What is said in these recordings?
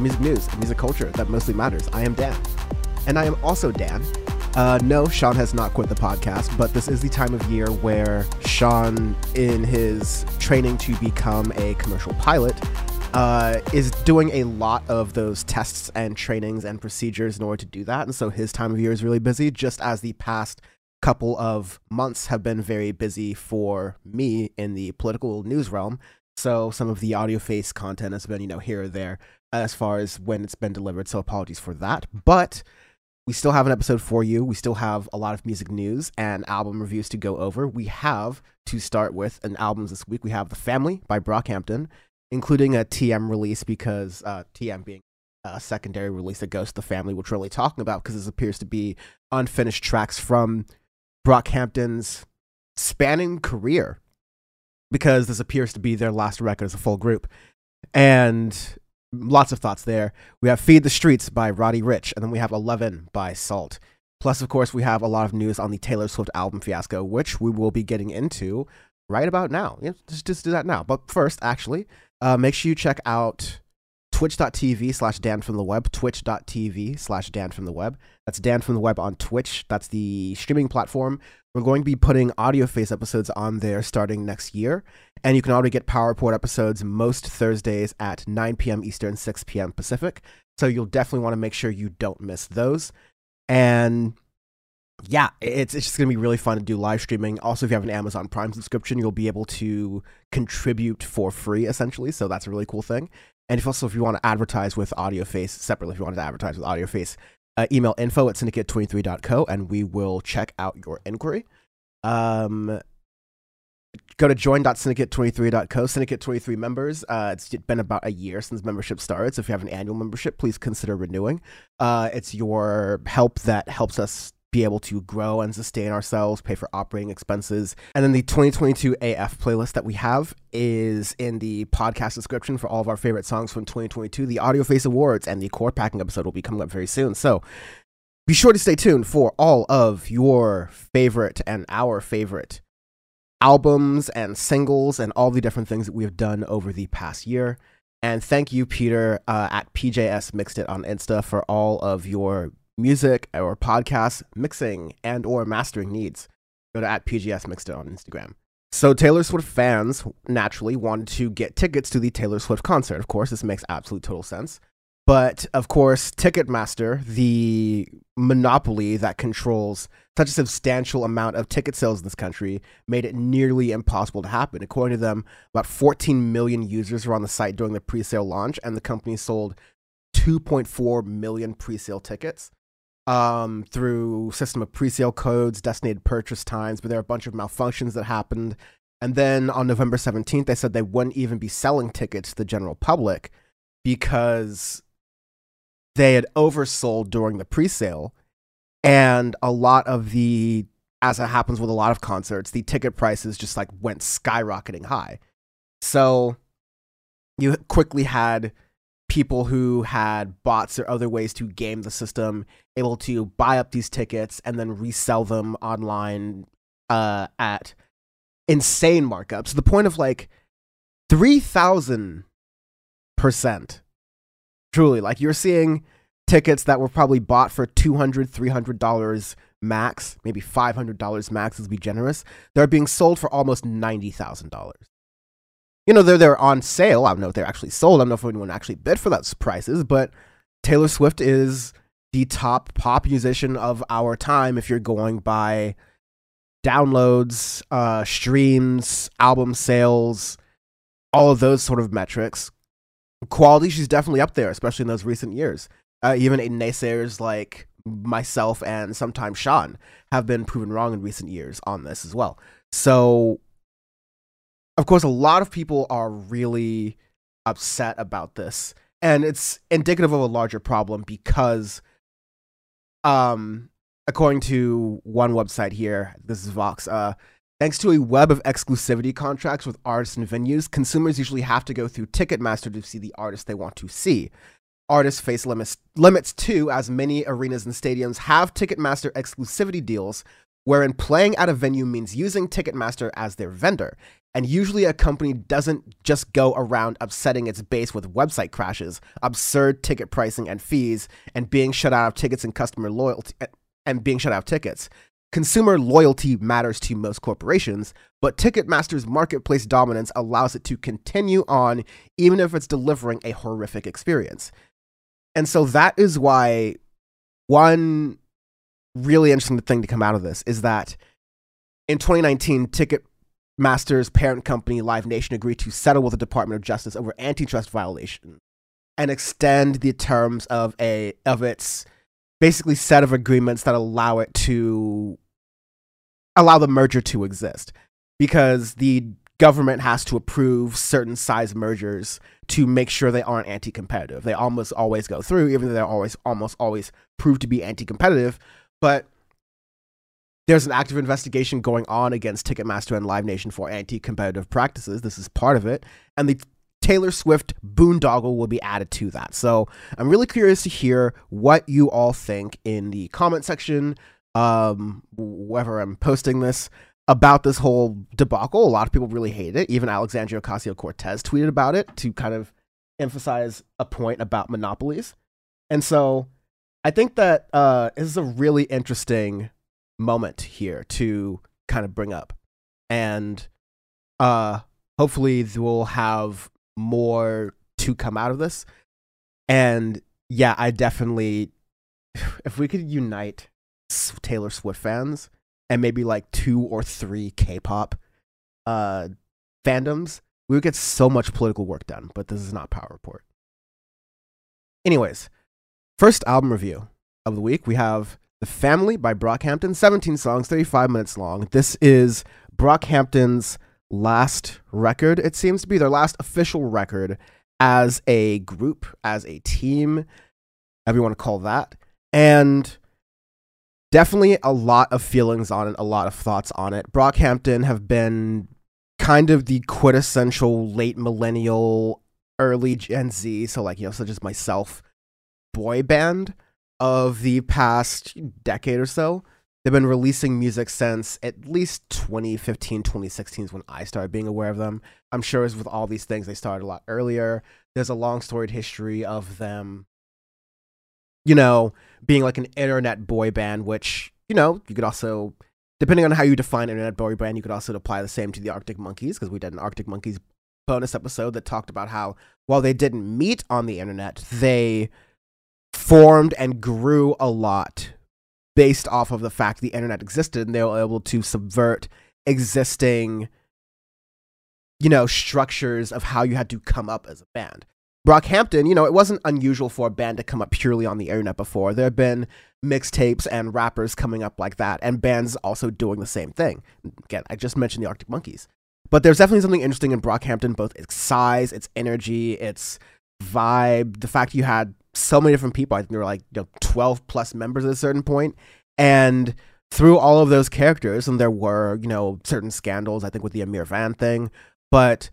the music news and music culture that mostly matters. I am Dan. And I am also Dan. Uh, no, Sean has not quit the podcast, but this is the time of year where Sean, in his training to become a commercial pilot, uh, is doing a lot of those tests and trainings and procedures in order to do that. And so his time of year is really busy, just as the past couple of months have been very busy for me in the political news realm. So some of the audio face content has been, you know, here or there as far as when it's been delivered. So apologies for that. But we still have an episode for you. We still have a lot of music news and album reviews to go over. We have to start with an albums this week. We have The Family by Brockhampton, including a TM release because uh, TM being a secondary release that goes to the family, which we're really talking about because this appears to be unfinished tracks from Brockhampton's spanning career because this appears to be their last record as a full group. And lots of thoughts there. We have Feed the Streets by Roddy Ricch, and then we have 11 by SAULT. Plus, of course, we have a lot of news on the Taylor Swift album fiasco, which we will be getting into right about now. Yeah, just, just do that now. But first, actually, uh, make sure you check out twitch.tv slash Dan from the web, twitch.tv slash Dan from the web. That's Dan from the web on Twitch. That's the streaming platform. We're going to be putting audio face episodes on there starting next year. And you can already get Power Report episodes most Thursdays at 9 p.m. Eastern, 6 p.m. Pacific. So you'll definitely want to make sure you don't miss those. And yeah, it's, it's just going to be really fun to do live streaming. Also, if you have an Amazon Prime subscription, you'll be able to contribute for free, essentially. So that's a really cool thing. And if also if you want to advertise with AudioFace separately, if you want to advertise with AudioFace, uh, email info at syndicate23.co and we will check out your inquiry. Um, go to join.syndicate23.co. Syndicate 23 members. Uh, it's been about a year since membership started. So if you have an annual membership, please consider renewing. Uh, it's your help that helps us be able to grow and sustain ourselves, pay for operating expenses. And then the 2022 AF playlist that we have is in the podcast description for all of our favorite songs from 2022. The Audio Face Awards and the core packing episode will be coming up very soon. So be sure to stay tuned for all of your favorite and our favorite albums and singles and all the different things that we have done over the past year. And thank you, Peter, uh, at PJS Mixed It on Insta for all of your music or podcast mixing and or mastering needs, go to at PGS Mixed It on Instagram. So Taylor Swift fans naturally wanted to get tickets to the Taylor Swift concert. Of course, this makes absolute total sense. But of course, Ticketmaster, the monopoly that controls such a substantial amount of ticket sales in this country, made it nearly impossible to happen. According to them, about 14 million users were on the site during the pre-sale launch, and the company sold 2.4 million pre-sale tickets um, through system of pre-sale codes, designated purchase times, but there are a bunch of malfunctions that happened. And then on November 17th, they said they wouldn't even be selling tickets to the general public because they had oversold during the pre-sale. And a lot of the, as it happens with a lot of concerts, the ticket prices just like went skyrocketing high. So you quickly had people who had bots or other ways to game the system able to buy up these tickets and then resell them online uh, at insane markups to the point of like 3000 percent truly like you're seeing tickets that were probably bought for 200 300 dollars max maybe 500 dollars max let's be generous they're being sold for almost $90000 you know, they're they're on sale. I don't know if they're actually sold. I don't know if anyone actually bid for those prices, but Taylor Swift is the top pop musician of our time if you're going by downloads, uh, streams, album sales, all of those sort of metrics. Quality, she's definitely up there, especially in those recent years. Uh, even naysayers like myself and sometimes Sean have been proven wrong in recent years on this as well. So of course, a lot of people are really upset about this, and it's indicative of a larger problem because, um, according to one website here, this is Vox. Uh, thanks to a web of exclusivity contracts with artists and venues, consumers usually have to go through Ticketmaster to see the artist they want to see. Artists face limits, limits too, as many arenas and stadiums have Ticketmaster exclusivity deals wherein playing at a venue means using Ticketmaster as their vendor. And usually a company doesn't just go around upsetting its base with website crashes, absurd ticket pricing and fees, and being shut out of tickets and customer loyalty and being shut out of tickets. Consumer loyalty matters to most corporations, but Ticketmaster's marketplace dominance allows it to continue on even if it's delivering a horrific experience. And so that is why one really interesting thing to come out of this is that in 2019, Ticketmaster's parent company, Live Nation, agreed to settle with the Department of Justice over antitrust violation and extend the terms of a of its basically set of agreements that allow it to allow the merger to exist because the government has to approve certain size mergers to make sure they aren't anti-competitive. They almost always go through, even though they're always almost always proved to be anti-competitive. But there's an active investigation going on against Ticketmaster and Live Nation for anti-competitive practices. This is part of it, and the Taylor Swift boondoggle will be added to that. So I'm really curious to hear what you all think in the comment section, um, wherever I'm posting this about this whole debacle. A lot of people really hate it. Even Alexandria Ocasio Cortez tweeted about it to kind of emphasize a point about monopolies. And so I think that uh, this is a really interesting moment here to kind of bring up. And uh, hopefully we'll have more to come out of this. And yeah, I definitely, if we could unite Taylor Swift fans and maybe like two or three K-pop uh, fandoms, we would get so much political work done. But this is not Power Report. Anyways, first album review of the week, we have The Family by Brockhampton, 17 songs, 35 minutes long. This is Brockhampton's last record, it seems to be their last official record as a group, as a team, to call that. And definitely a lot of feelings on it, a lot of thoughts on it. Brockhampton have been kind of the quintessential late millennial, early Gen Z, so like, you know, such as myself, boy band of the past decade or so. They've been releasing music since at least 2015, 2016 is when I started being aware of them. I'm sure as with all these things, they started a lot earlier. There's a long storied history of them, you know, being like an internet boy band, which, you know, you could also, depending on how you define internet boy band, you could also apply the same to the Arctic Monkeys, because we did an Arctic Monkeys bonus episode that talked about how while they didn't meet on the internet, they formed and grew a lot based off of the fact the internet existed and they were able to subvert existing you know structures of how you had to come up as a band. Brockhampton you know it wasn't unusual for a band to come up purely on the internet before. There have been mixtapes and rappers coming up like that and bands also doing the same thing. Again i just mentioned the arctic monkeys. But there's definitely something interesting in brockhampton both its size its energy its vibe the fact you had so many different people. I think there were like you know, 12 plus members at a certain point. And through all of those characters, and there were, you know, certain scandals, I think with the Ameer Vann thing, but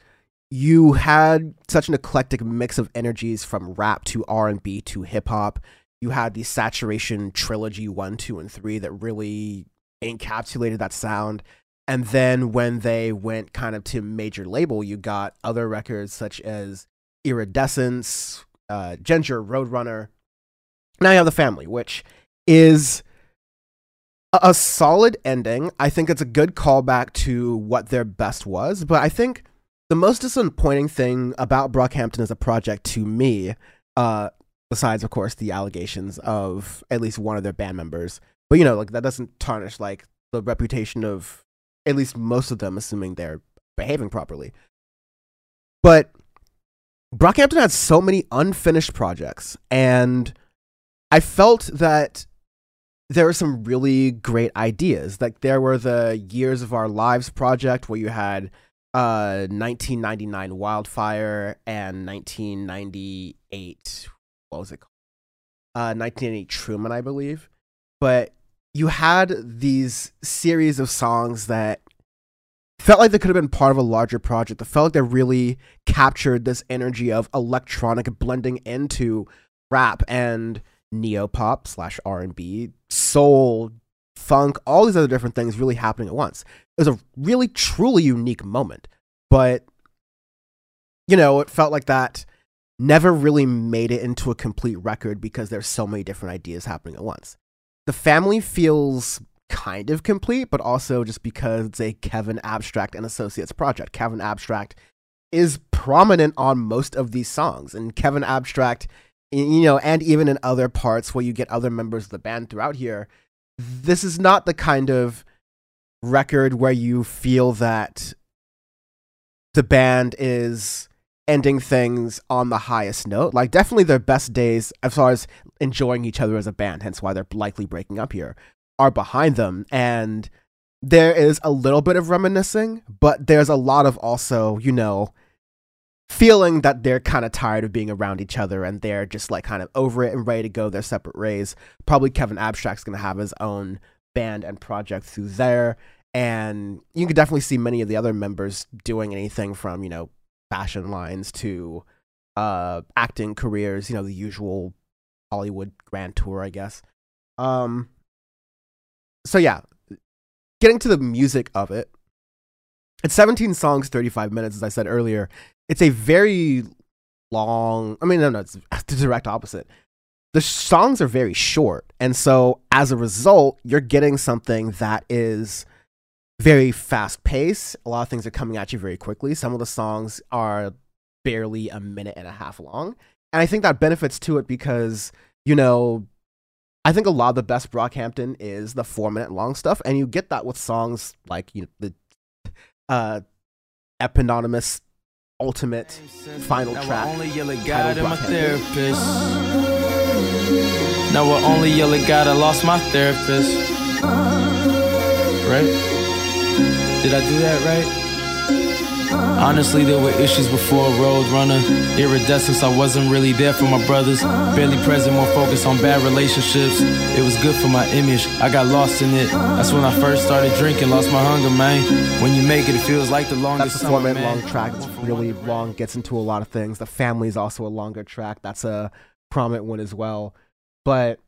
you had such an eclectic mix of energies from rap to R&B to hip hop. You had the Saturation trilogy 1, 2 and 3 that really encapsulated that sound. And then when they went kind of to major label, you got other records such as Iridescence, uh, Ginger, Roadrunner. Now you have the family, which is a, a solid ending. I think it's a good callback to what their best was, but I think the most disappointing thing about Brockhampton as a project to me, uh, besides of course the allegations of at least one of their band members, but you know, like that doesn't tarnish like the reputation of at least most of them, assuming they're behaving properly. But Brockhampton had so many unfinished projects, and I felt that there were some really great ideas. Like there were the Years of Our Lives project where you had uh 1999 Wildfire and 1998 what was it called? Uh 1988 Truman, I believe. But you had these series of songs that felt like they could have been part of a larger project. It felt like they really captured this energy of electronic blending into rap and neo pop slash R and B, soul, funk, all these other different things really happening at once. It was a really truly unique moment. but you know, it felt like that never really made it into a complete record because there's so many different ideas happening at once. The family feels kind of complete, but also just because it's a Kevin Abstract and Associates project. Kevin Abstract is prominent on most of these songs, and Kevin Abstract, you know, and even in other parts where you get other members of the band throughout here, this is not the kind of record where you feel that the band is ending things on the highest note. Like definitely their best days as far as enjoying each other as a band, hence why they're likely breaking up here, are behind them. And there is a little bit of reminiscing, but there's a lot of also, you know, feeling that they're kind of tired of being around each other and they're just like kind of over it and ready to go their separate ways. Probably Kevin Abstract's going to have his own band and project through there. And you can definitely see many of the other members doing anything from, you know, fashion lines to uh, acting careers, you know, the usual Hollywood grand tour, I guess. Um, so yeah, getting to the music of it, it's 17 songs, 35 minutes, as I said earlier. It's a very long, I mean, no, no, it's the direct opposite. The songs are very short. And so as a result, you're getting something that is very fast paced. A lot of things are coming at you very quickly. Some of the songs are barely a minute and a half long. And I think that benefits to it because, you know, I think a lot of the best Brockhampton is the four minute long stuff. And you get that with songs like, you know, the uh, eponymous ultimate final now track. Only yell God and my therapist. Now we're only yell at God. I lost my therapist. Right? Did I do that right? Honestly, there were issues before Roadrunner. Iridescence, I wasn't really there for my brothers. Barely present, more focused on bad relationships. It was good for my image. I got lost in it. That's when I first started drinking, lost my hunger, man. When you make it, it feels like the longest That's a four minute long track. It's really long, gets into a lot of things. The family is also a longer track. That's a prominent one as well. But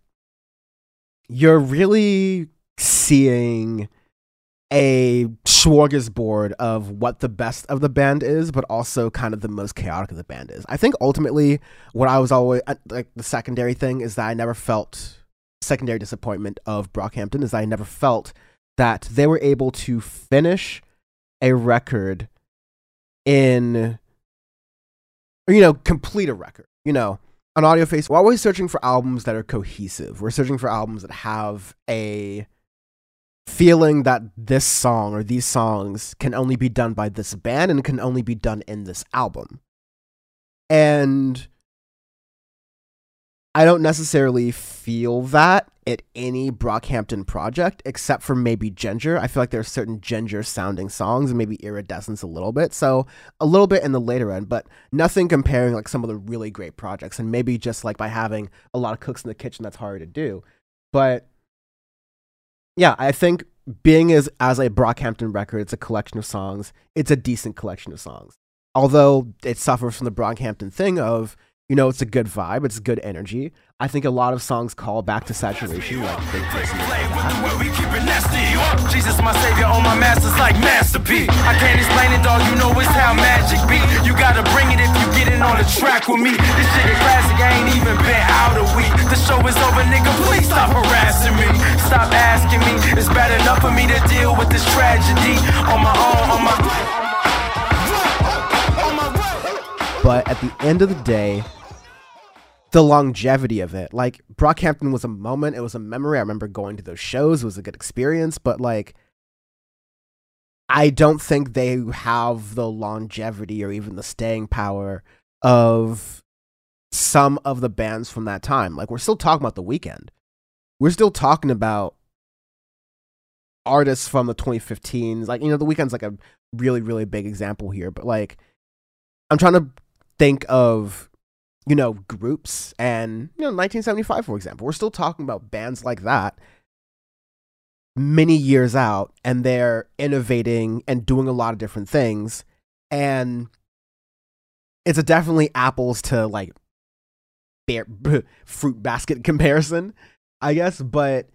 you're really seeing a smorgasbord of what the best of the band is, but also kind of the most chaotic of the band is. I think ultimately, what I was always uh, like the secondary thing is that I never felt secondary disappointment of Brockhampton is that I never felt that they were able to finish a record in, you know, complete a record. You know, on Audioface, we're always searching for albums that are cohesive. We're searching for albums that have a feeling that this song or these songs can only be done by this band and can only be done in this album. And I don't necessarily feel that at any Brockhampton project, except for maybe Ginger. I feel like there are certain Ginger sounding songs and maybe Iridescence a little bit. So a little bit in the later end, but nothing comparing like some of the really great projects. And maybe just like by having a lot of cooks in the kitchen, that's harder to do. But yeah, I think being as as a Brockhampton record, it's a collection of songs. It's a decent collection of songs. Although it suffers from the Brockhampton thing of you know, it's a good vibe, it's good energy. I think a lot of songs call back to saturation, like Big Jesus, my savior, all my masters like Master P. I can't explain it, dog. You know it's how magic be. You gotta bring it if you get in on the track with me. This shit is classic, I ain't even been out a week. The show is over, nigga. Please stop harassing me. Stop asking me. It's bad enough for me to deal with this tragedy on my own, on my. But at the end of the day, the longevity of it. Like Brockhampton was a moment, it was a memory. I remember going to those shows, it was a good experience, but like I don't think they have the longevity or even the staying power of some of the bands from that time. Like we're still talking about the Weeknd. We're still talking about artists from the 2015s. Like, you know, the Weeknd's like a really, really big example here, but like I'm trying to think of you know, groups and, you know, 1975, for example. We're still talking about bands like that many years out, and they're innovating and doing a lot of different things. And it's a definitely apples to like bear, fruit basket comparison, I guess. But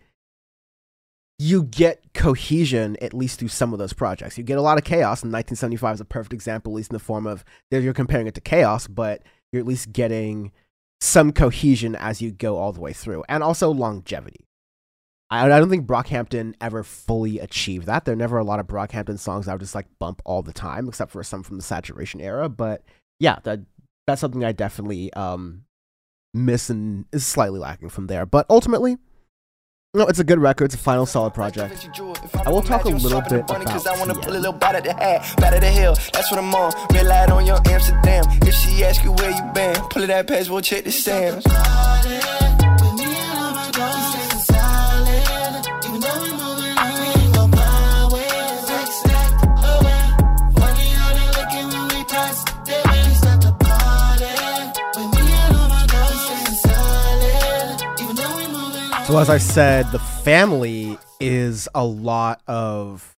you get cohesion at least through some of those projects. You get a lot of chaos, and 1975 is a perfect example, at least in the form of you're comparing it to chaos, but you're at least getting some cohesion as you go all the way through, and also longevity. I, I don't think Brockhampton ever fully achieved that. There are never a lot of Brockhampton songs that would just like bump all the time, except for some from the saturation era. But yeah, that that's something I definitely um, miss and is slightly lacking from there. But ultimately, no, it's a good record. It's a final solid project. I will talk a little bit about Cause I wanna pull a little bite of the hat, bite of the hill. That's what I'm on. Red light on your Amsterdam. If she ask you where you been, pull it that passport, check the stamps. So as I said, the family is a lot of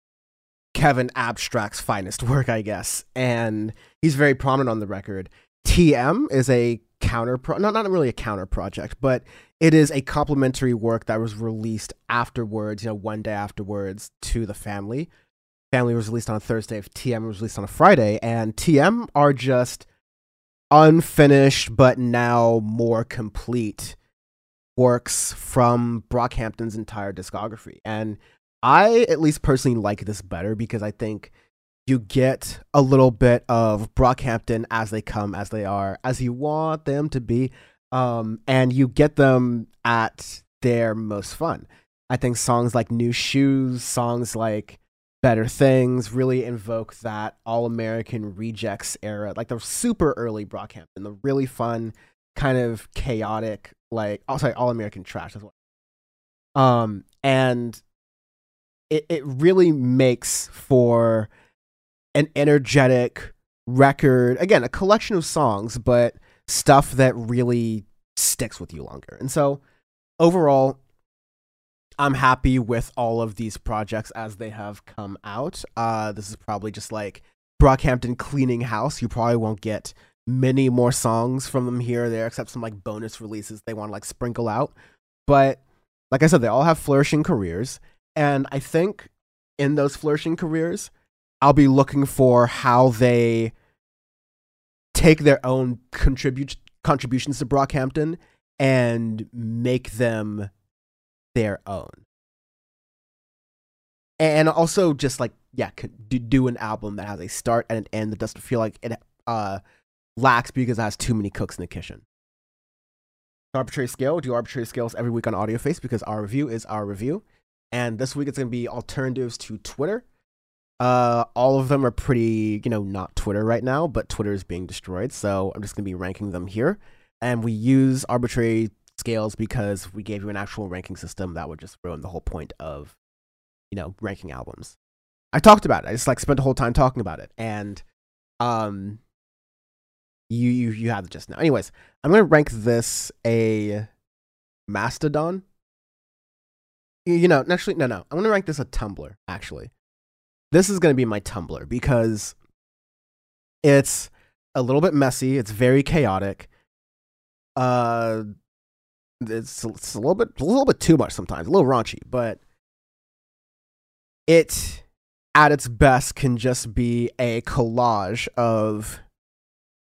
Kevin Abstract's finest work, I guess, and he's very prominent on the record. TM is a counter, pro- not not really a counter project, but it is a complementary work that was released afterwards, you know, one day afterwards to the family. Family was released on a Thursday. TM was released on a Friday, and TM are just unfinished but now more complete works from Brockhampton's entire discography. And I at least personally like this better because I think you get a little bit of Brockhampton as they come, as they are, as you want them to be. Um, and you get them at their most fun. I think songs like New Shoes, songs like Better Things really invoke that all American rejects era, like the super early Brockhampton, the really fun, kind of chaotic like I'll say all American trash as well. Um, and it it really makes for an energetic record. Again, a collection of songs, but stuff that really sticks with you longer. And so overall, I'm happy with all of these projects as they have come out. Uh, this is probably just like Brockhampton cleaning house. You probably won't get many more songs from them here or there, except some like bonus releases they want to like sprinkle out. But like I said, they all have flourishing careers. And I think in those flourishing careers, I'll be looking for how they take their own contribute contributions to Brockhampton and make them their own. And also just like yeah, do an album that has a start and an end that doesn't feel like it uh lacks because it has too many cooks in the kitchen. Arbitrary scale, do arbitrary scales every week on Audio Face because our review is our review. And this week it's going to be alternatives to Twitter. Uh, all of them are pretty, you know, not Twitter right now, but Twitter is being destroyed. So I'm just going to be ranking them here. And we use arbitrary scales because we gave you an actual ranking system that would just ruin the whole point of, you know, ranking albums. I talked about it. I just like spent the whole time talking about it. And um you you you have it just now. Anyways, I'm gonna rank this a mastodon. You know, actually, no, no. I'm gonna rank this a Tumblr. Actually, this is gonna be my Tumblr because it's a little bit messy. It's very chaotic. Uh, it's it's a little bit a little bit too much sometimes. A little raunchy, but it at its best can just be a collage of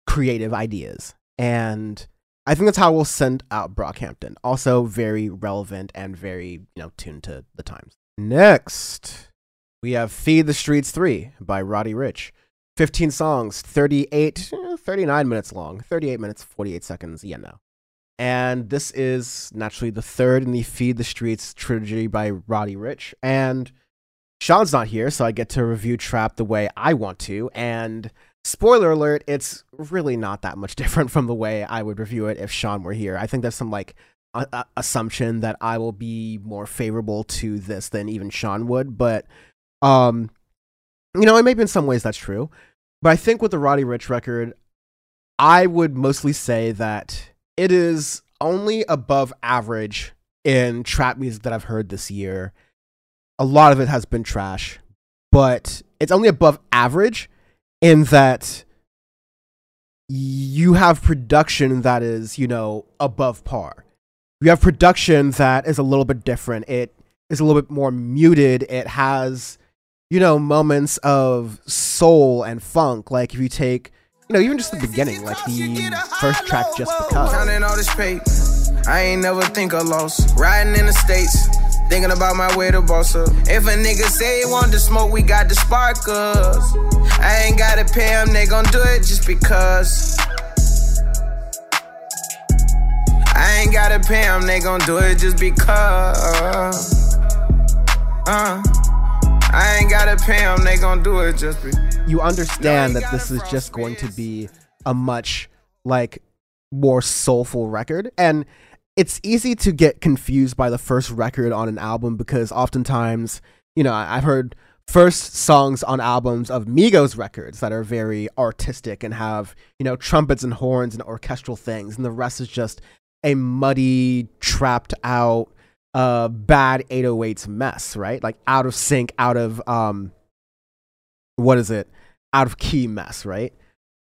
creative ideas. And I think that's how we'll send out Brockhampton. Also very relevant and very, you know, tuned to the times. Next, we have Feed the Streets 3 by Roddy Ricch. 15 songs, 38, eh, 39 minutes long, 38 minutes, 48 seconds, yeah, no. And this is naturally the third in the Feed the Streets trilogy by Roddy Ricch. And Sean's not here, so I get to review Trap the way I want to. And spoiler alert, it's really not that much different from the way I would review it if Sean were here. I think there's some like a- a- assumption that I will be more favorable to this than even Sean would, but um you know, it maybe in some ways that's true. But I think with the Roddy Ricch record, I would mostly say that it is only above average in trap music that I've heard this year. A lot of it has been trash, but it's only above average in that you have production that is, you know, above par. You have production that is a little bit different. It is a little bit more muted. It has, you know, moments of soul and funk. Like if you take, you know, even just the beginning, like the first track, just because. I ain't never think of loss. Riding in the states. Thinking about my way to boss up. If a nigga say he want to smoke, we got the sparkers. I ain't gotta pay them, they gon' do it just because. I ain't gotta pay them, they gon' do it just because. Uh, I ain't gotta pay them, they gon' do it just because. You understand that this is just going to be a much like more soulful record and it's easy to get confused by the first record on an album because oftentimes, you know, I've heard first songs on albums of Migos records that are very artistic and have, you know, trumpets and horns and orchestral things, and the rest is just a muddy, trapped out, uh, bad 808s mess, right? Like out of sync, out of, um, what is it? Out of key mess, right?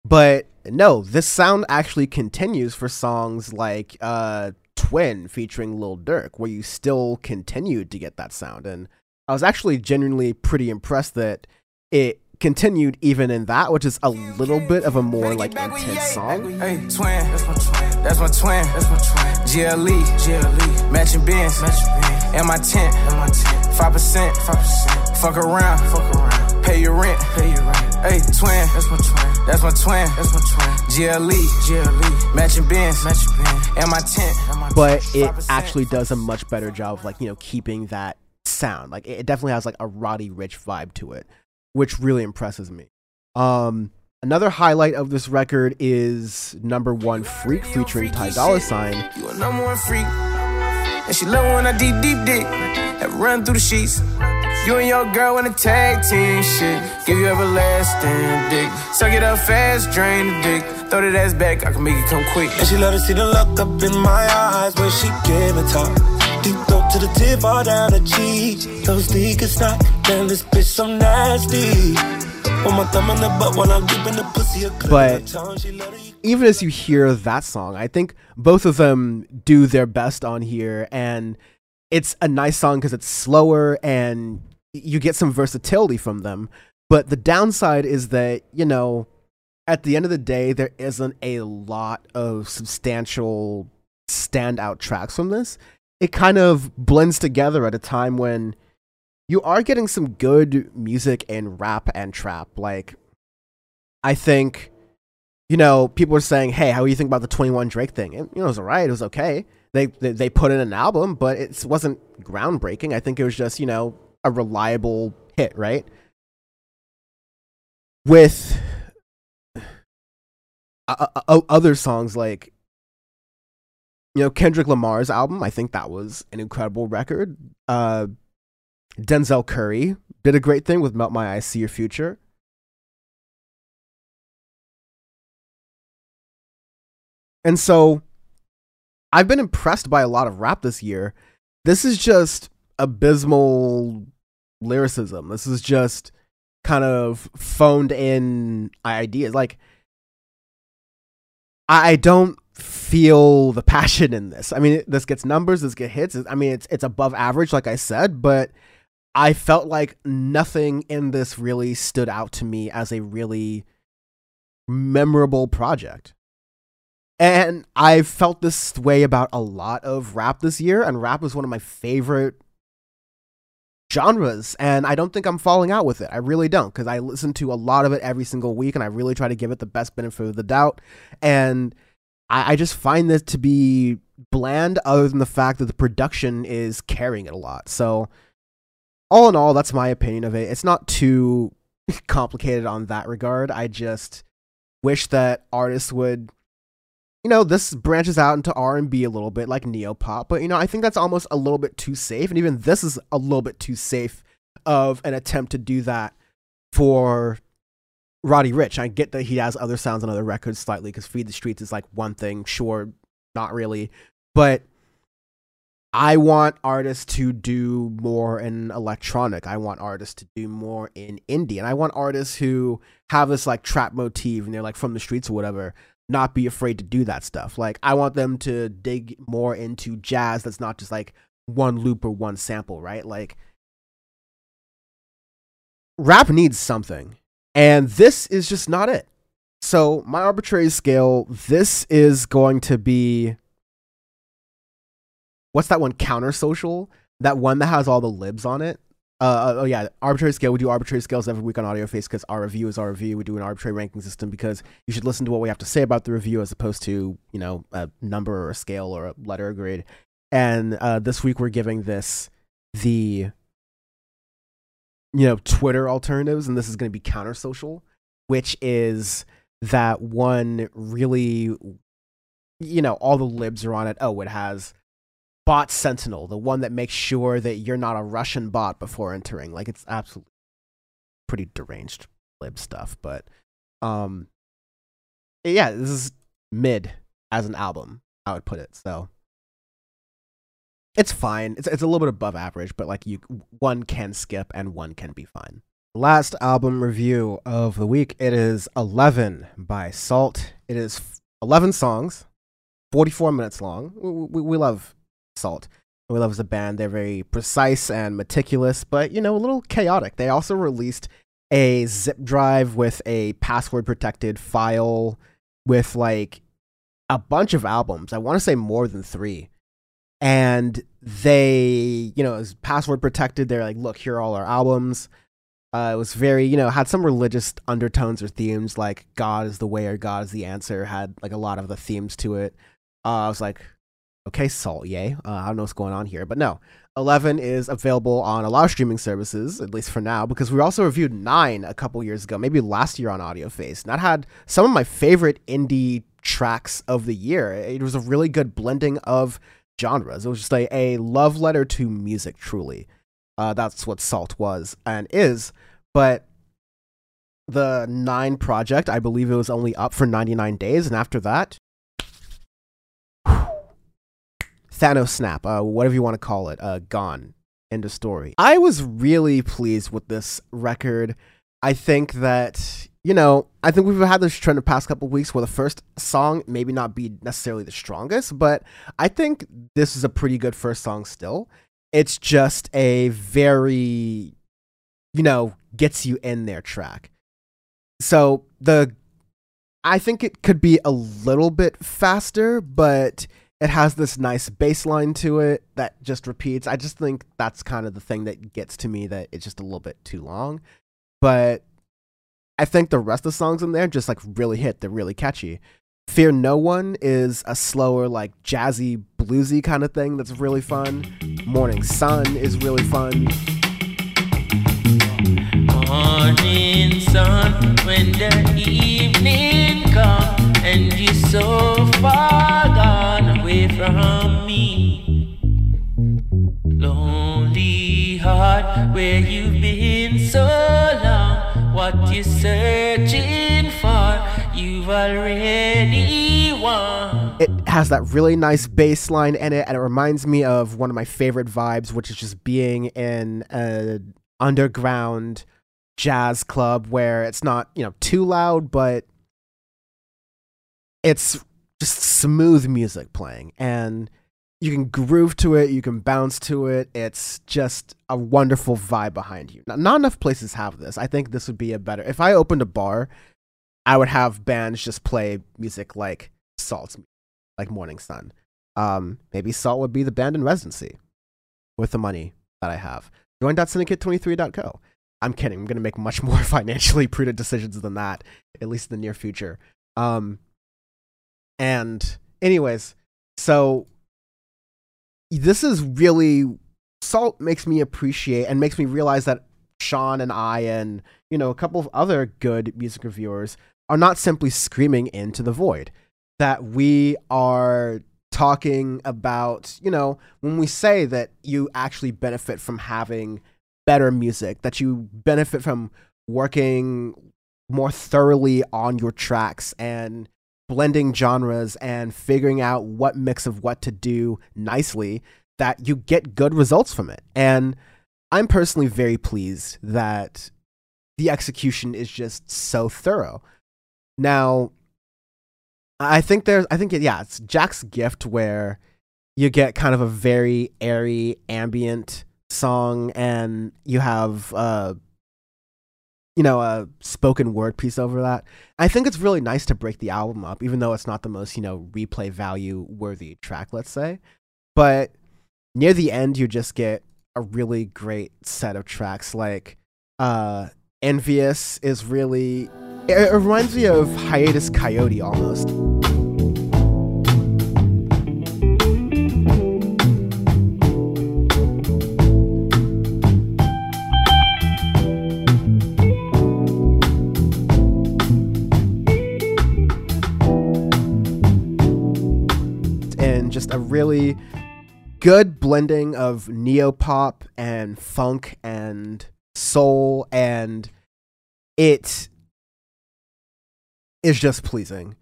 But no, this sound actually continues for songs like, uh, Twin featuring Lil Durk, where you still continued to get that sound. And I was actually genuinely pretty impressed that it continued even in that, which is a little bit of a more like intense song. Hey, twin, that's my twin. That's my twin. GLE, GLE, matching bins, matching bins. And my tent, and my tent. Five percent, five percent. Fuck around, fuck around. Pay your rent, pay your rent. Hey, twin, that's my twin. That's my twin. That's my twin. GLE, GLE, matching bins, matching bins. And my tent, and my but it actually does a much better job of like you know keeping that sound. Like it definitely has like a Roddy Ricch vibe to it, which really impresses me. Um, another highlight of this record is number one Freak featuring Ty Dolla Sign. You a number one freak. And she love when I deep, deep dick. Have run through the sheets. You and your girl in a tag team shit. Give you everlasting dick. Suck it up fast, drain the dick. Throw that ass back, I can make it come quick. And she love to see the look up in my eyes when she give it talk. Deep throat to the tip, all down the cheek. Those niggas not, damn this bitch so nasty. Put my thumb in the butt while I'm deep the pussy. But even as you hear that song, I think both of them do their best on here, and it's a nice song because it's slower and you get some versatility from them. But the downside is that, you know, at the end of the day, there isn't a lot of substantial standout tracks from this. It kind of blends together at a time when you are getting some good music in rap and trap. Like, I think, you know, people are saying, hey, how do you think about the 21 Drake thing? You know, it was alright, it was okay. They, they, they put in an album, but it wasn't groundbreaking. I think it was just, you know, a reliable hit, right? With uh, uh, other songs like you know Kendrick Lamar's album, I think that was an incredible record. Uh, Denzel Curry did a great thing with "Melt My Eyes, See Your Future." And so I've been impressed by a lot of rap this year. This is just abysmal lyricism. This is just kind of phoned in ideas. Like, I don't feel the passion in this. I mean, this gets numbers, this gets hits. I mean, it's it's above average, like I said, but I felt like nothing in this really stood out to me as a really memorable project. And I felt this way about a lot of rap this year, and rap was one of my favorite genres and I don't think I'm falling out with it. I really don't because I listen to a lot of it every single week and I really try to give it the best benefit of the doubt. And I, I just find this to be bland other than the fact that the production is carrying it a lot. So all in all, that's my opinion of it. It's not too complicated on that regard. I just wish that artists would you know, this branches out into R and B a little bit, like neopop, but you know, I think that's almost a little bit too safe, and even this is a little bit too safe of an attempt to do that for Roddy Ricch. I get that he has other sounds on other records slightly, because Feed the Streets is like one thing, sure, not really, but I want artists to do more in electronic. I want artists to do more in indie, and I want artists who have this like trap motif and they're like from the streets or whatever not be afraid to do that stuff. Like I want them to dig more into jazz that's not just like one loop or one sample, right? Like rap needs something. And this is just not it. So, my arbitrary scale, this is going to be what's that one counter social? That one that has all the libs on it. Uh, oh yeah, arbitrary scale. We do arbitrary scales every week on Audio Face because our review is our review. We do an arbitrary ranking system because you should listen to what we have to say about the review as opposed to you know a number or a scale or a letter grade. And uh, this week we're giving this the you know Twitter alternatives, and this is going to be counter social, which is that one really you know all the libs are on it. Oh, it has bot sentinel, the one that makes sure that you're not a Russian bot before entering. Like it's absolutely pretty deranged lib stuff, but um yeah, this is mid as an album, I would put it. So it's fine. It's it's a little bit above average, but like you one can skip and one can be fine. Last album review of the week. It is 11 by SAULT. It is 11 songs, 44 minutes long. We, we, we love SAULT. We love as a band. They're very precise and meticulous, but you know, a little chaotic. They also released a zip drive with a password protected file with like a bunch of albums. I want to say more than three. And they, you know, it was password protected. They're like, look, here are all our albums. Uh, it was very, you know, had some religious undertones or themes, like God is the way or God is the answer. Had like a lot of the themes to it. Uh, I was like, Okay, SAULT, yay. Uh, I don't know what's going on here, but no. 11 is available on a lot of streaming services, at least for now, because we also reviewed 9 a couple years ago, maybe last year on Audio Face. And that had some of my favorite indie tracks of the year. It was a really good blending of genres. It was just a, a love letter to music, truly. Uh, that's what SAULT was and is. But the 9 project, I believe it was only up for 99 days. And after that, Thanos snap, uh, whatever you want to call it, uh, gone. End of story. I was really pleased with this record. I think that you know, I think we've had this trend the past couple weeks where the first song maybe not be necessarily the strongest, but I think this is a pretty good first song still. It's just a very, you know, gets you in there track. So the, I think it could be a little bit faster, but it has this nice bass line to it that just repeats. I just think that's kind of the thing that gets to me that it's just a little bit too long. But I think the rest of the songs in there just like really hit. They're really catchy. Fear No One is a slower, like jazzy, bluesy kind of thing that's really fun. Morning Sun is really fun. Morning sun, when the evening comes and you're so far gone from me. Lonely heart, where you've been so long, what you're searching for, you've already won. It has that really nice bass line in it, and it reminds me of one of my favorite vibes, which is just being in an underground jazz club where it's not, you know, too loud, but it's just smooth music playing and you can groove to it, you can bounce to it. It's just a wonderful vibe behind you. Now, not enough places have this. I think this would be a better. If I opened a bar, I would have bands just play music like SAULT, like Morning Sun. Um, maybe SAULT would be the band in residency with the money that I have. Join.syndicate23.co. I'm kidding. I'm going to make much more financially prudent decisions than that, at least in the near future. Um, and, anyways, so this is really SAULT makes me appreciate and makes me realize that Sean and I and you know a couple of other good music reviewers are not simply screaming into the void. That we are talking about, you know, when we say that you actually benefit from having better music, that you benefit from working more thoroughly on your tracks and blending genres and figuring out what mix of what to do nicely that you get good results from it. And I'm personally very pleased that the execution is just so thorough. Now, I think there's, I think, yeah, it's Jack's gift where you get kind of a very airy ambient song and you have uh you know a spoken word piece over that. I think it's really nice to break the album up even though it's not the most you know replay value worthy track let's say. But near the end you just get a really great set of tracks like uh envious is really it, it reminds me of Hiatus Kaiyote almost really good blending of neo pop and funk and soul and it is just pleasing.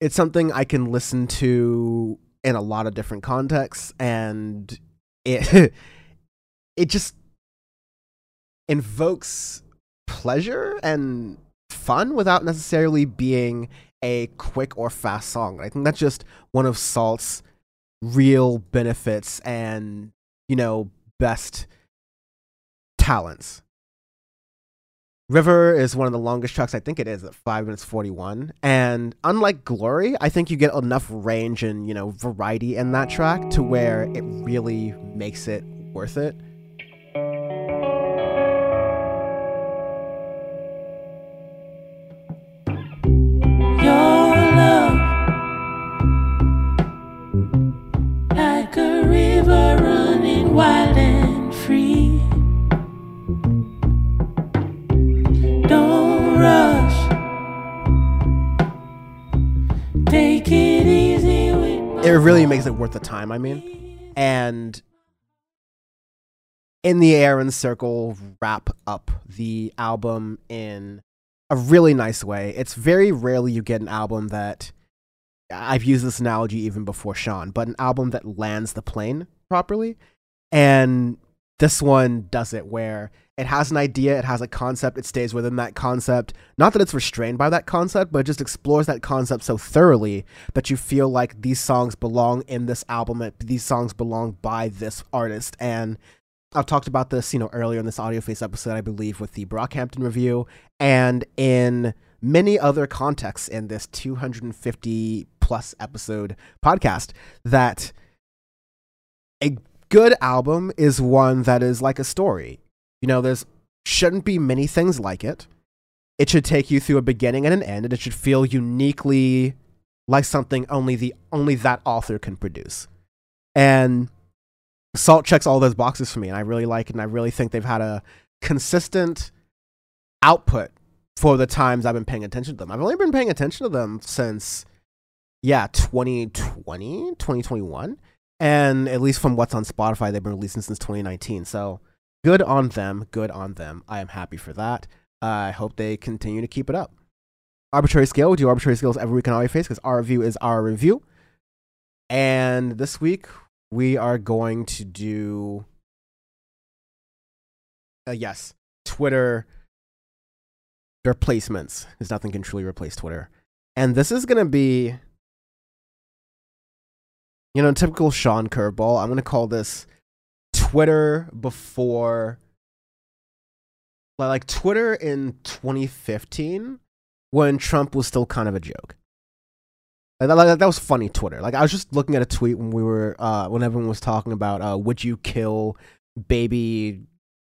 It's something I can listen to in a lot of different contexts and it it just invokes pleasure and fun without necessarily being a quick or fast song. I think that's just one of SAULT's real benefits and, you know, best talents. River is one of the longest tracks. I think it is at five minutes forty one. And unlike Glory, I think you get enough range and you know variety in that track to where it really makes it worth it. It really makes it worth the time. I mean, and in the air and circle wrap up the album in a really nice way. It's very rarely you get an album that I've used this analogy even before Sean, but an album that lands the plane properly. And this one does it where it has an idea, it has a concept, it stays within that concept. Not that it's restrained by that concept, but it just explores that concept so thoroughly that you feel like these songs belong in this album, these songs belong by this artist. And I've talked about this, you know, earlier in this audio face episode, I believe, with the Brockhampton review, and in many other contexts in this 250 plus episode podcast, that a good album is one that is like a story. You know, there's shouldn't be many things like it. It should take you through a beginning and an end, and it should feel uniquely like something only the only that author can produce. And SAULT checks all those boxes for me, and I really like it, and I really think they've had a consistent output for the times I've been paying attention to them. I've only been paying attention to them since, yeah, 2020, 2021. And at least from what's on Spotify, they've been releasing since 2019. So good on them. Good on them. I am happy for that. I hope they continue to keep it up. Arbitrary Scale, we do arbitrary scales every week on Audio Face because our review is our review. And this week, we are going to do uh, yes twitter replacements because nothing can truly replace twitter and this is going to be you know typical sean curveball i'm to call this twitter before like twitter in 2015 when trump was still kind of a joke like, that, that was funny Twitter. Like I was just looking at a tweet when we were uh when everyone was talking about uh would you kill baby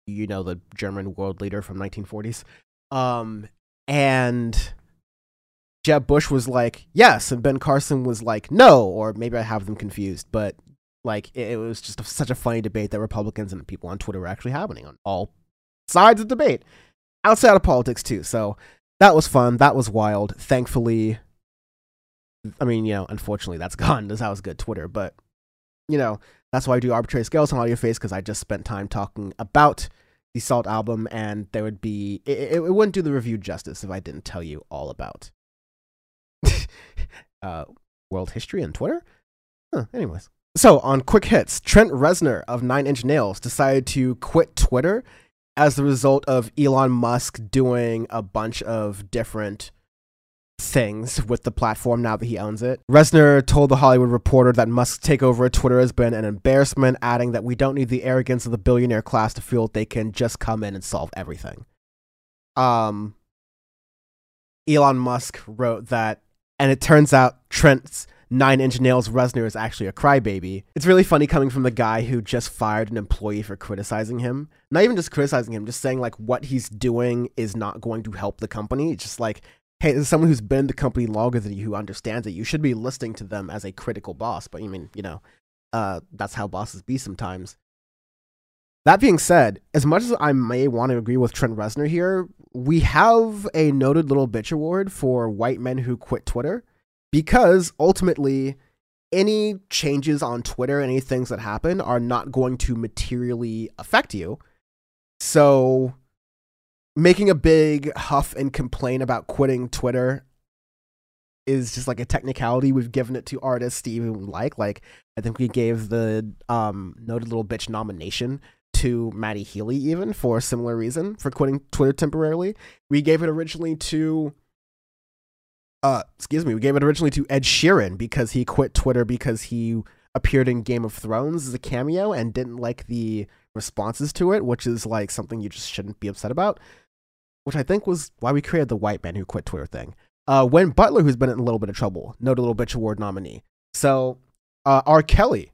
you know the German world leader from 1940s. Um and Jeb Bush was like, "Yes," and Ben Carson was like, "No," or maybe I have them confused, but like it, it was just a, such a funny debate that Republicans and people on Twitter were actually having on all sides of debate, outside of politics too. So that was fun. That was wild. Thankfully, I mean, you know, unfortunately, that's gone. That's how it's good Twitter, but you know, that's why I do arbitrary scales on Audio Face because I just spent time talking about the SAULT album, and there would be it, it, it wouldn't do the review justice if I didn't tell you all about uh, world history and Twitter. Huh, anyways, so on quick hits, Trent Reznor of Nine Inch Nails decided to quit Twitter as the result of Elon Musk doing a bunch of different things with the platform now that he owns it. Reznor told the Hollywood Reporter that Musk's takeover of Twitter has been an embarrassment, adding that we don't need the arrogance of the billionaire class to feel they can just come in and solve everything. Um, Elon Musk wrote that, and it turns out Trent's Nine Inch Nails Reznor is actually a crybaby. It's really funny coming from the guy who just fired an employee for criticizing him. Not even just criticizing him, just saying like what he's doing is not going to help the company. It's just like hey, there's someone who's been in the company longer than you who understands it. You should be listening to them as a critical boss. But you mean, you know, uh, that's how bosses be sometimes. That being said, as much as I may want to agree with Trent Reznor here, we have a noted little bitch award for white men who quit Twitter because ultimately any changes on Twitter, any things that happen are not going to materially affect you. So making a big huff and complain about quitting Twitter is just like a technicality. We've given it to artists to even like. Like I think we gave the um noted little bitch nomination to Matty Healy even for a similar reason for quitting Twitter temporarily. We gave it originally to uh excuse me, we gave it originally to Ed Sheeran because he quit Twitter because he appeared in Game of Thrones as a cameo and didn't like the responses to it, which is like something you just shouldn't be upset about which I think was why we created the white man who quit Twitter thing. Uh, Win Butler, who's been in a little bit of trouble, noted a little bitch award nominee. So, uh, R. Kelly,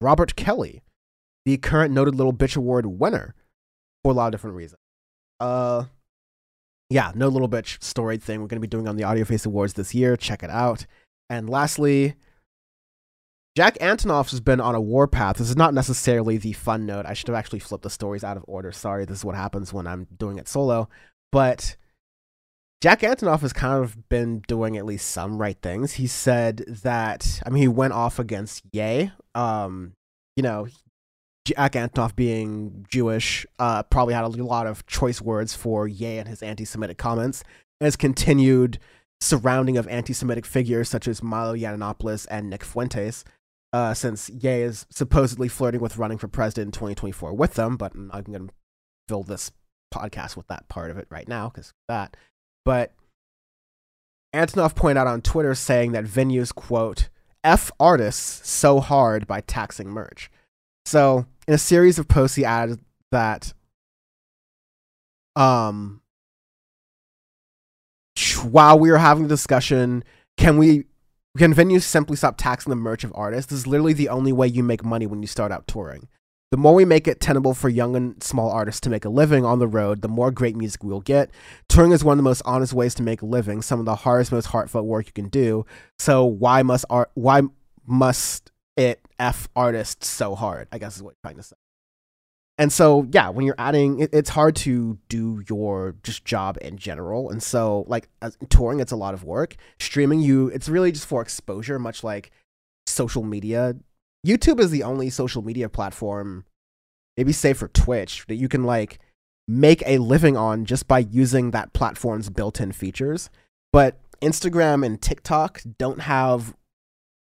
Robert Kelly, the current noted little bitch award winner for a lot of different reasons. Uh, yeah, no little bitch story thing we're going to be doing on the Audio Face Awards this year. Check it out. And lastly, Jack Antonoff has been on a warpath. This is not necessarily the fun note. I should have actually flipped the stories out of order. Sorry, this is what happens when I'm doing it solo. But Jack Antonoff has kind of been doing at least some right things. He said that I mean he went off against Ye. Um, you know, Jack Antonoff being Jewish, uh, probably had a lot of choice words for Ye and his anti-Semitic comments. Has continued surrounding of anti-Semitic figures such as Milo Yiannopoulos and Nick Fuentes. Uh, since Ye is supposedly flirting with running for president in 2024 with them, but I'm going to fill this podcast with that part of it right now because that. But Antonoff pointed out on Twitter saying that venues quote f artists so hard by taxing merch. So in a series of posts, he added that um while we were having a discussion, can we can venues simply stop taxing the merch of artists? This is literally the only way you make money when you start out touring. The more we make it tenable for young and small artists to make a living on the road, the more great music we'll get. Touring is one of the most honest ways to make a living, some of the hardest, most heartfelt work you can do. So why must art why must it F artists so hard? I guess is what you're trying to say. And so, yeah, when you're adding, it, it's hard to do your just job in general. And so, like touring, it's a lot of work. Streaming, you, it's really just for exposure, much like social media YouTube is the only social media platform, maybe say for Twitch, that you can like make a living on just by using that platform's built-in features. But Instagram and TikTok don't have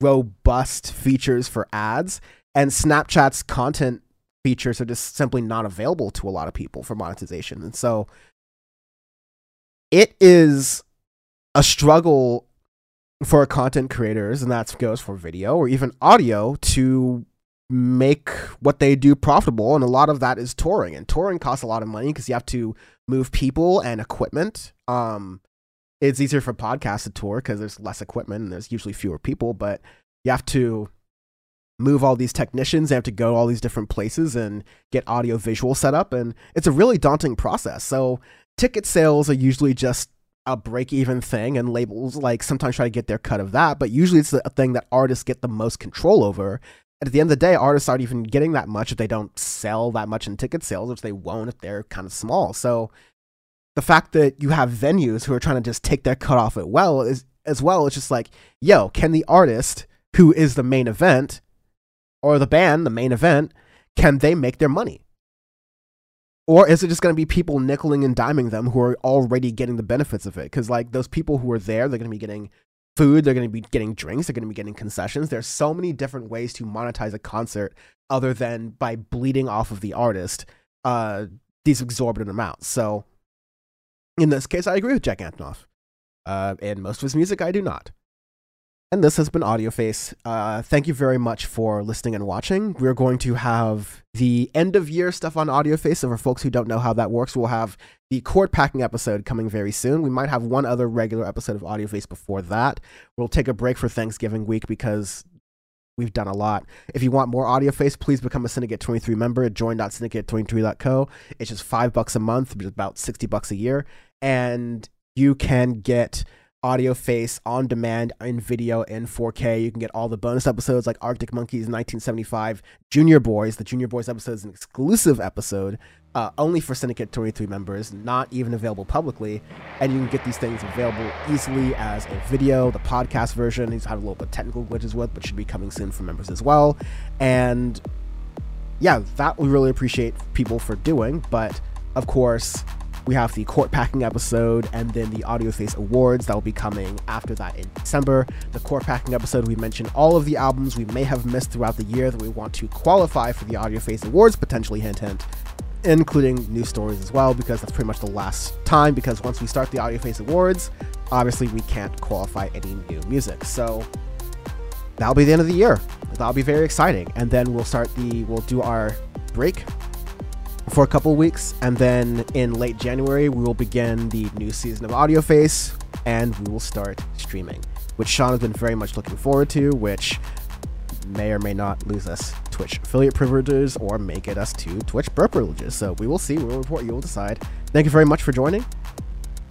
robust features for ads, and Snapchat's content features are just simply not available to a lot of people for monetization. And so it is a struggle for content creators, and that goes for video or even audio, to make what they do profitable. And a lot of that is touring. And touring costs a lot of money because you have to move people and equipment. Um, it's easier for podcasts to tour because there's less equipment and there's usually fewer people, but you have to move all these technicians. They have to go all these different places and get audio visual set up. And it's a really daunting process. So ticket sales are usually just a break even thing and labels like sometimes try to get their cut of that but usually it's a thing that artists get the most control over and at the end of the day artists aren't even getting that much if they don't sell that much in ticket sales which they won't if they're kind of small so the fact that you have venues who are trying to just take their cut off it well is as well it's just like yo can the artist who is the main event or the band the main event can they make their money or is it just going to be people nickeling and diming them who are already getting the benefits of it? Because, like, those people who are there, they're going to be getting food, they're going to be getting drinks, they're going to be getting concessions. There's so many different ways to monetize a concert other than by bleeding off of the artist uh, these exorbitant amounts. So, in this case, I agree with Jack Antonoff. Uh, and most of his music I do not. And this has been AudioFace. Uh, thank you very much for listening and watching. We're going to have the end of year stuff on AudioFace. So, for folks who don't know how that works, we'll have the court packing episode coming very soon. We might have one other regular episode of AudioFace before that. We'll take a break for Thanksgiving week because we've done a lot. If you want more audio face, please become a Syndicate 23 member at join.syndicate23.co. It's just five bucks a month, which is about 60 bucks a year. And you can get AudioFace on demand in video in 4K. You can get all the bonus episodes like Arctic Monkeys 1975, Junior Boys. The Junior Boys episode is an exclusive episode uh, only for Syndicate 23 members, not even available publicly. And you can get these things available easily as a video. The podcast version, these have a little bit technical glitches with, but should be coming soon for members as well. And yeah, that we really appreciate people for doing. But of course, we have the court packing episode and then the Audio Face Awards that will be coming after that in December. The court packing episode, we mentioned all of the albums we may have missed throughout the year that we want to qualify for the Audio Face Awards, potentially, hint, hint, including new stories as well, because that's pretty much the last time. Because once we start the Audio Face Awards, obviously we can't qualify any new music. So that'll be the end of the year. That'll be very exciting. And then we'll start the, we'll do our break for a couple weeks, and then in late January we will begin the new season of Audio Face and we will start streaming, which Sean has been very much looking forward to, which may or may not lose us Twitch affiliate privileges or may get us to Twitch burp privileges. So we will see. We'll report. You will decide. Thank you very much for joining,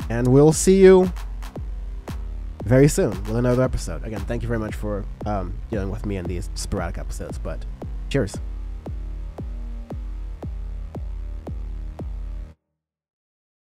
and we'll see you very soon with another episode. Again, thank you very much for um, dealing with me in these sporadic episodes. But cheers.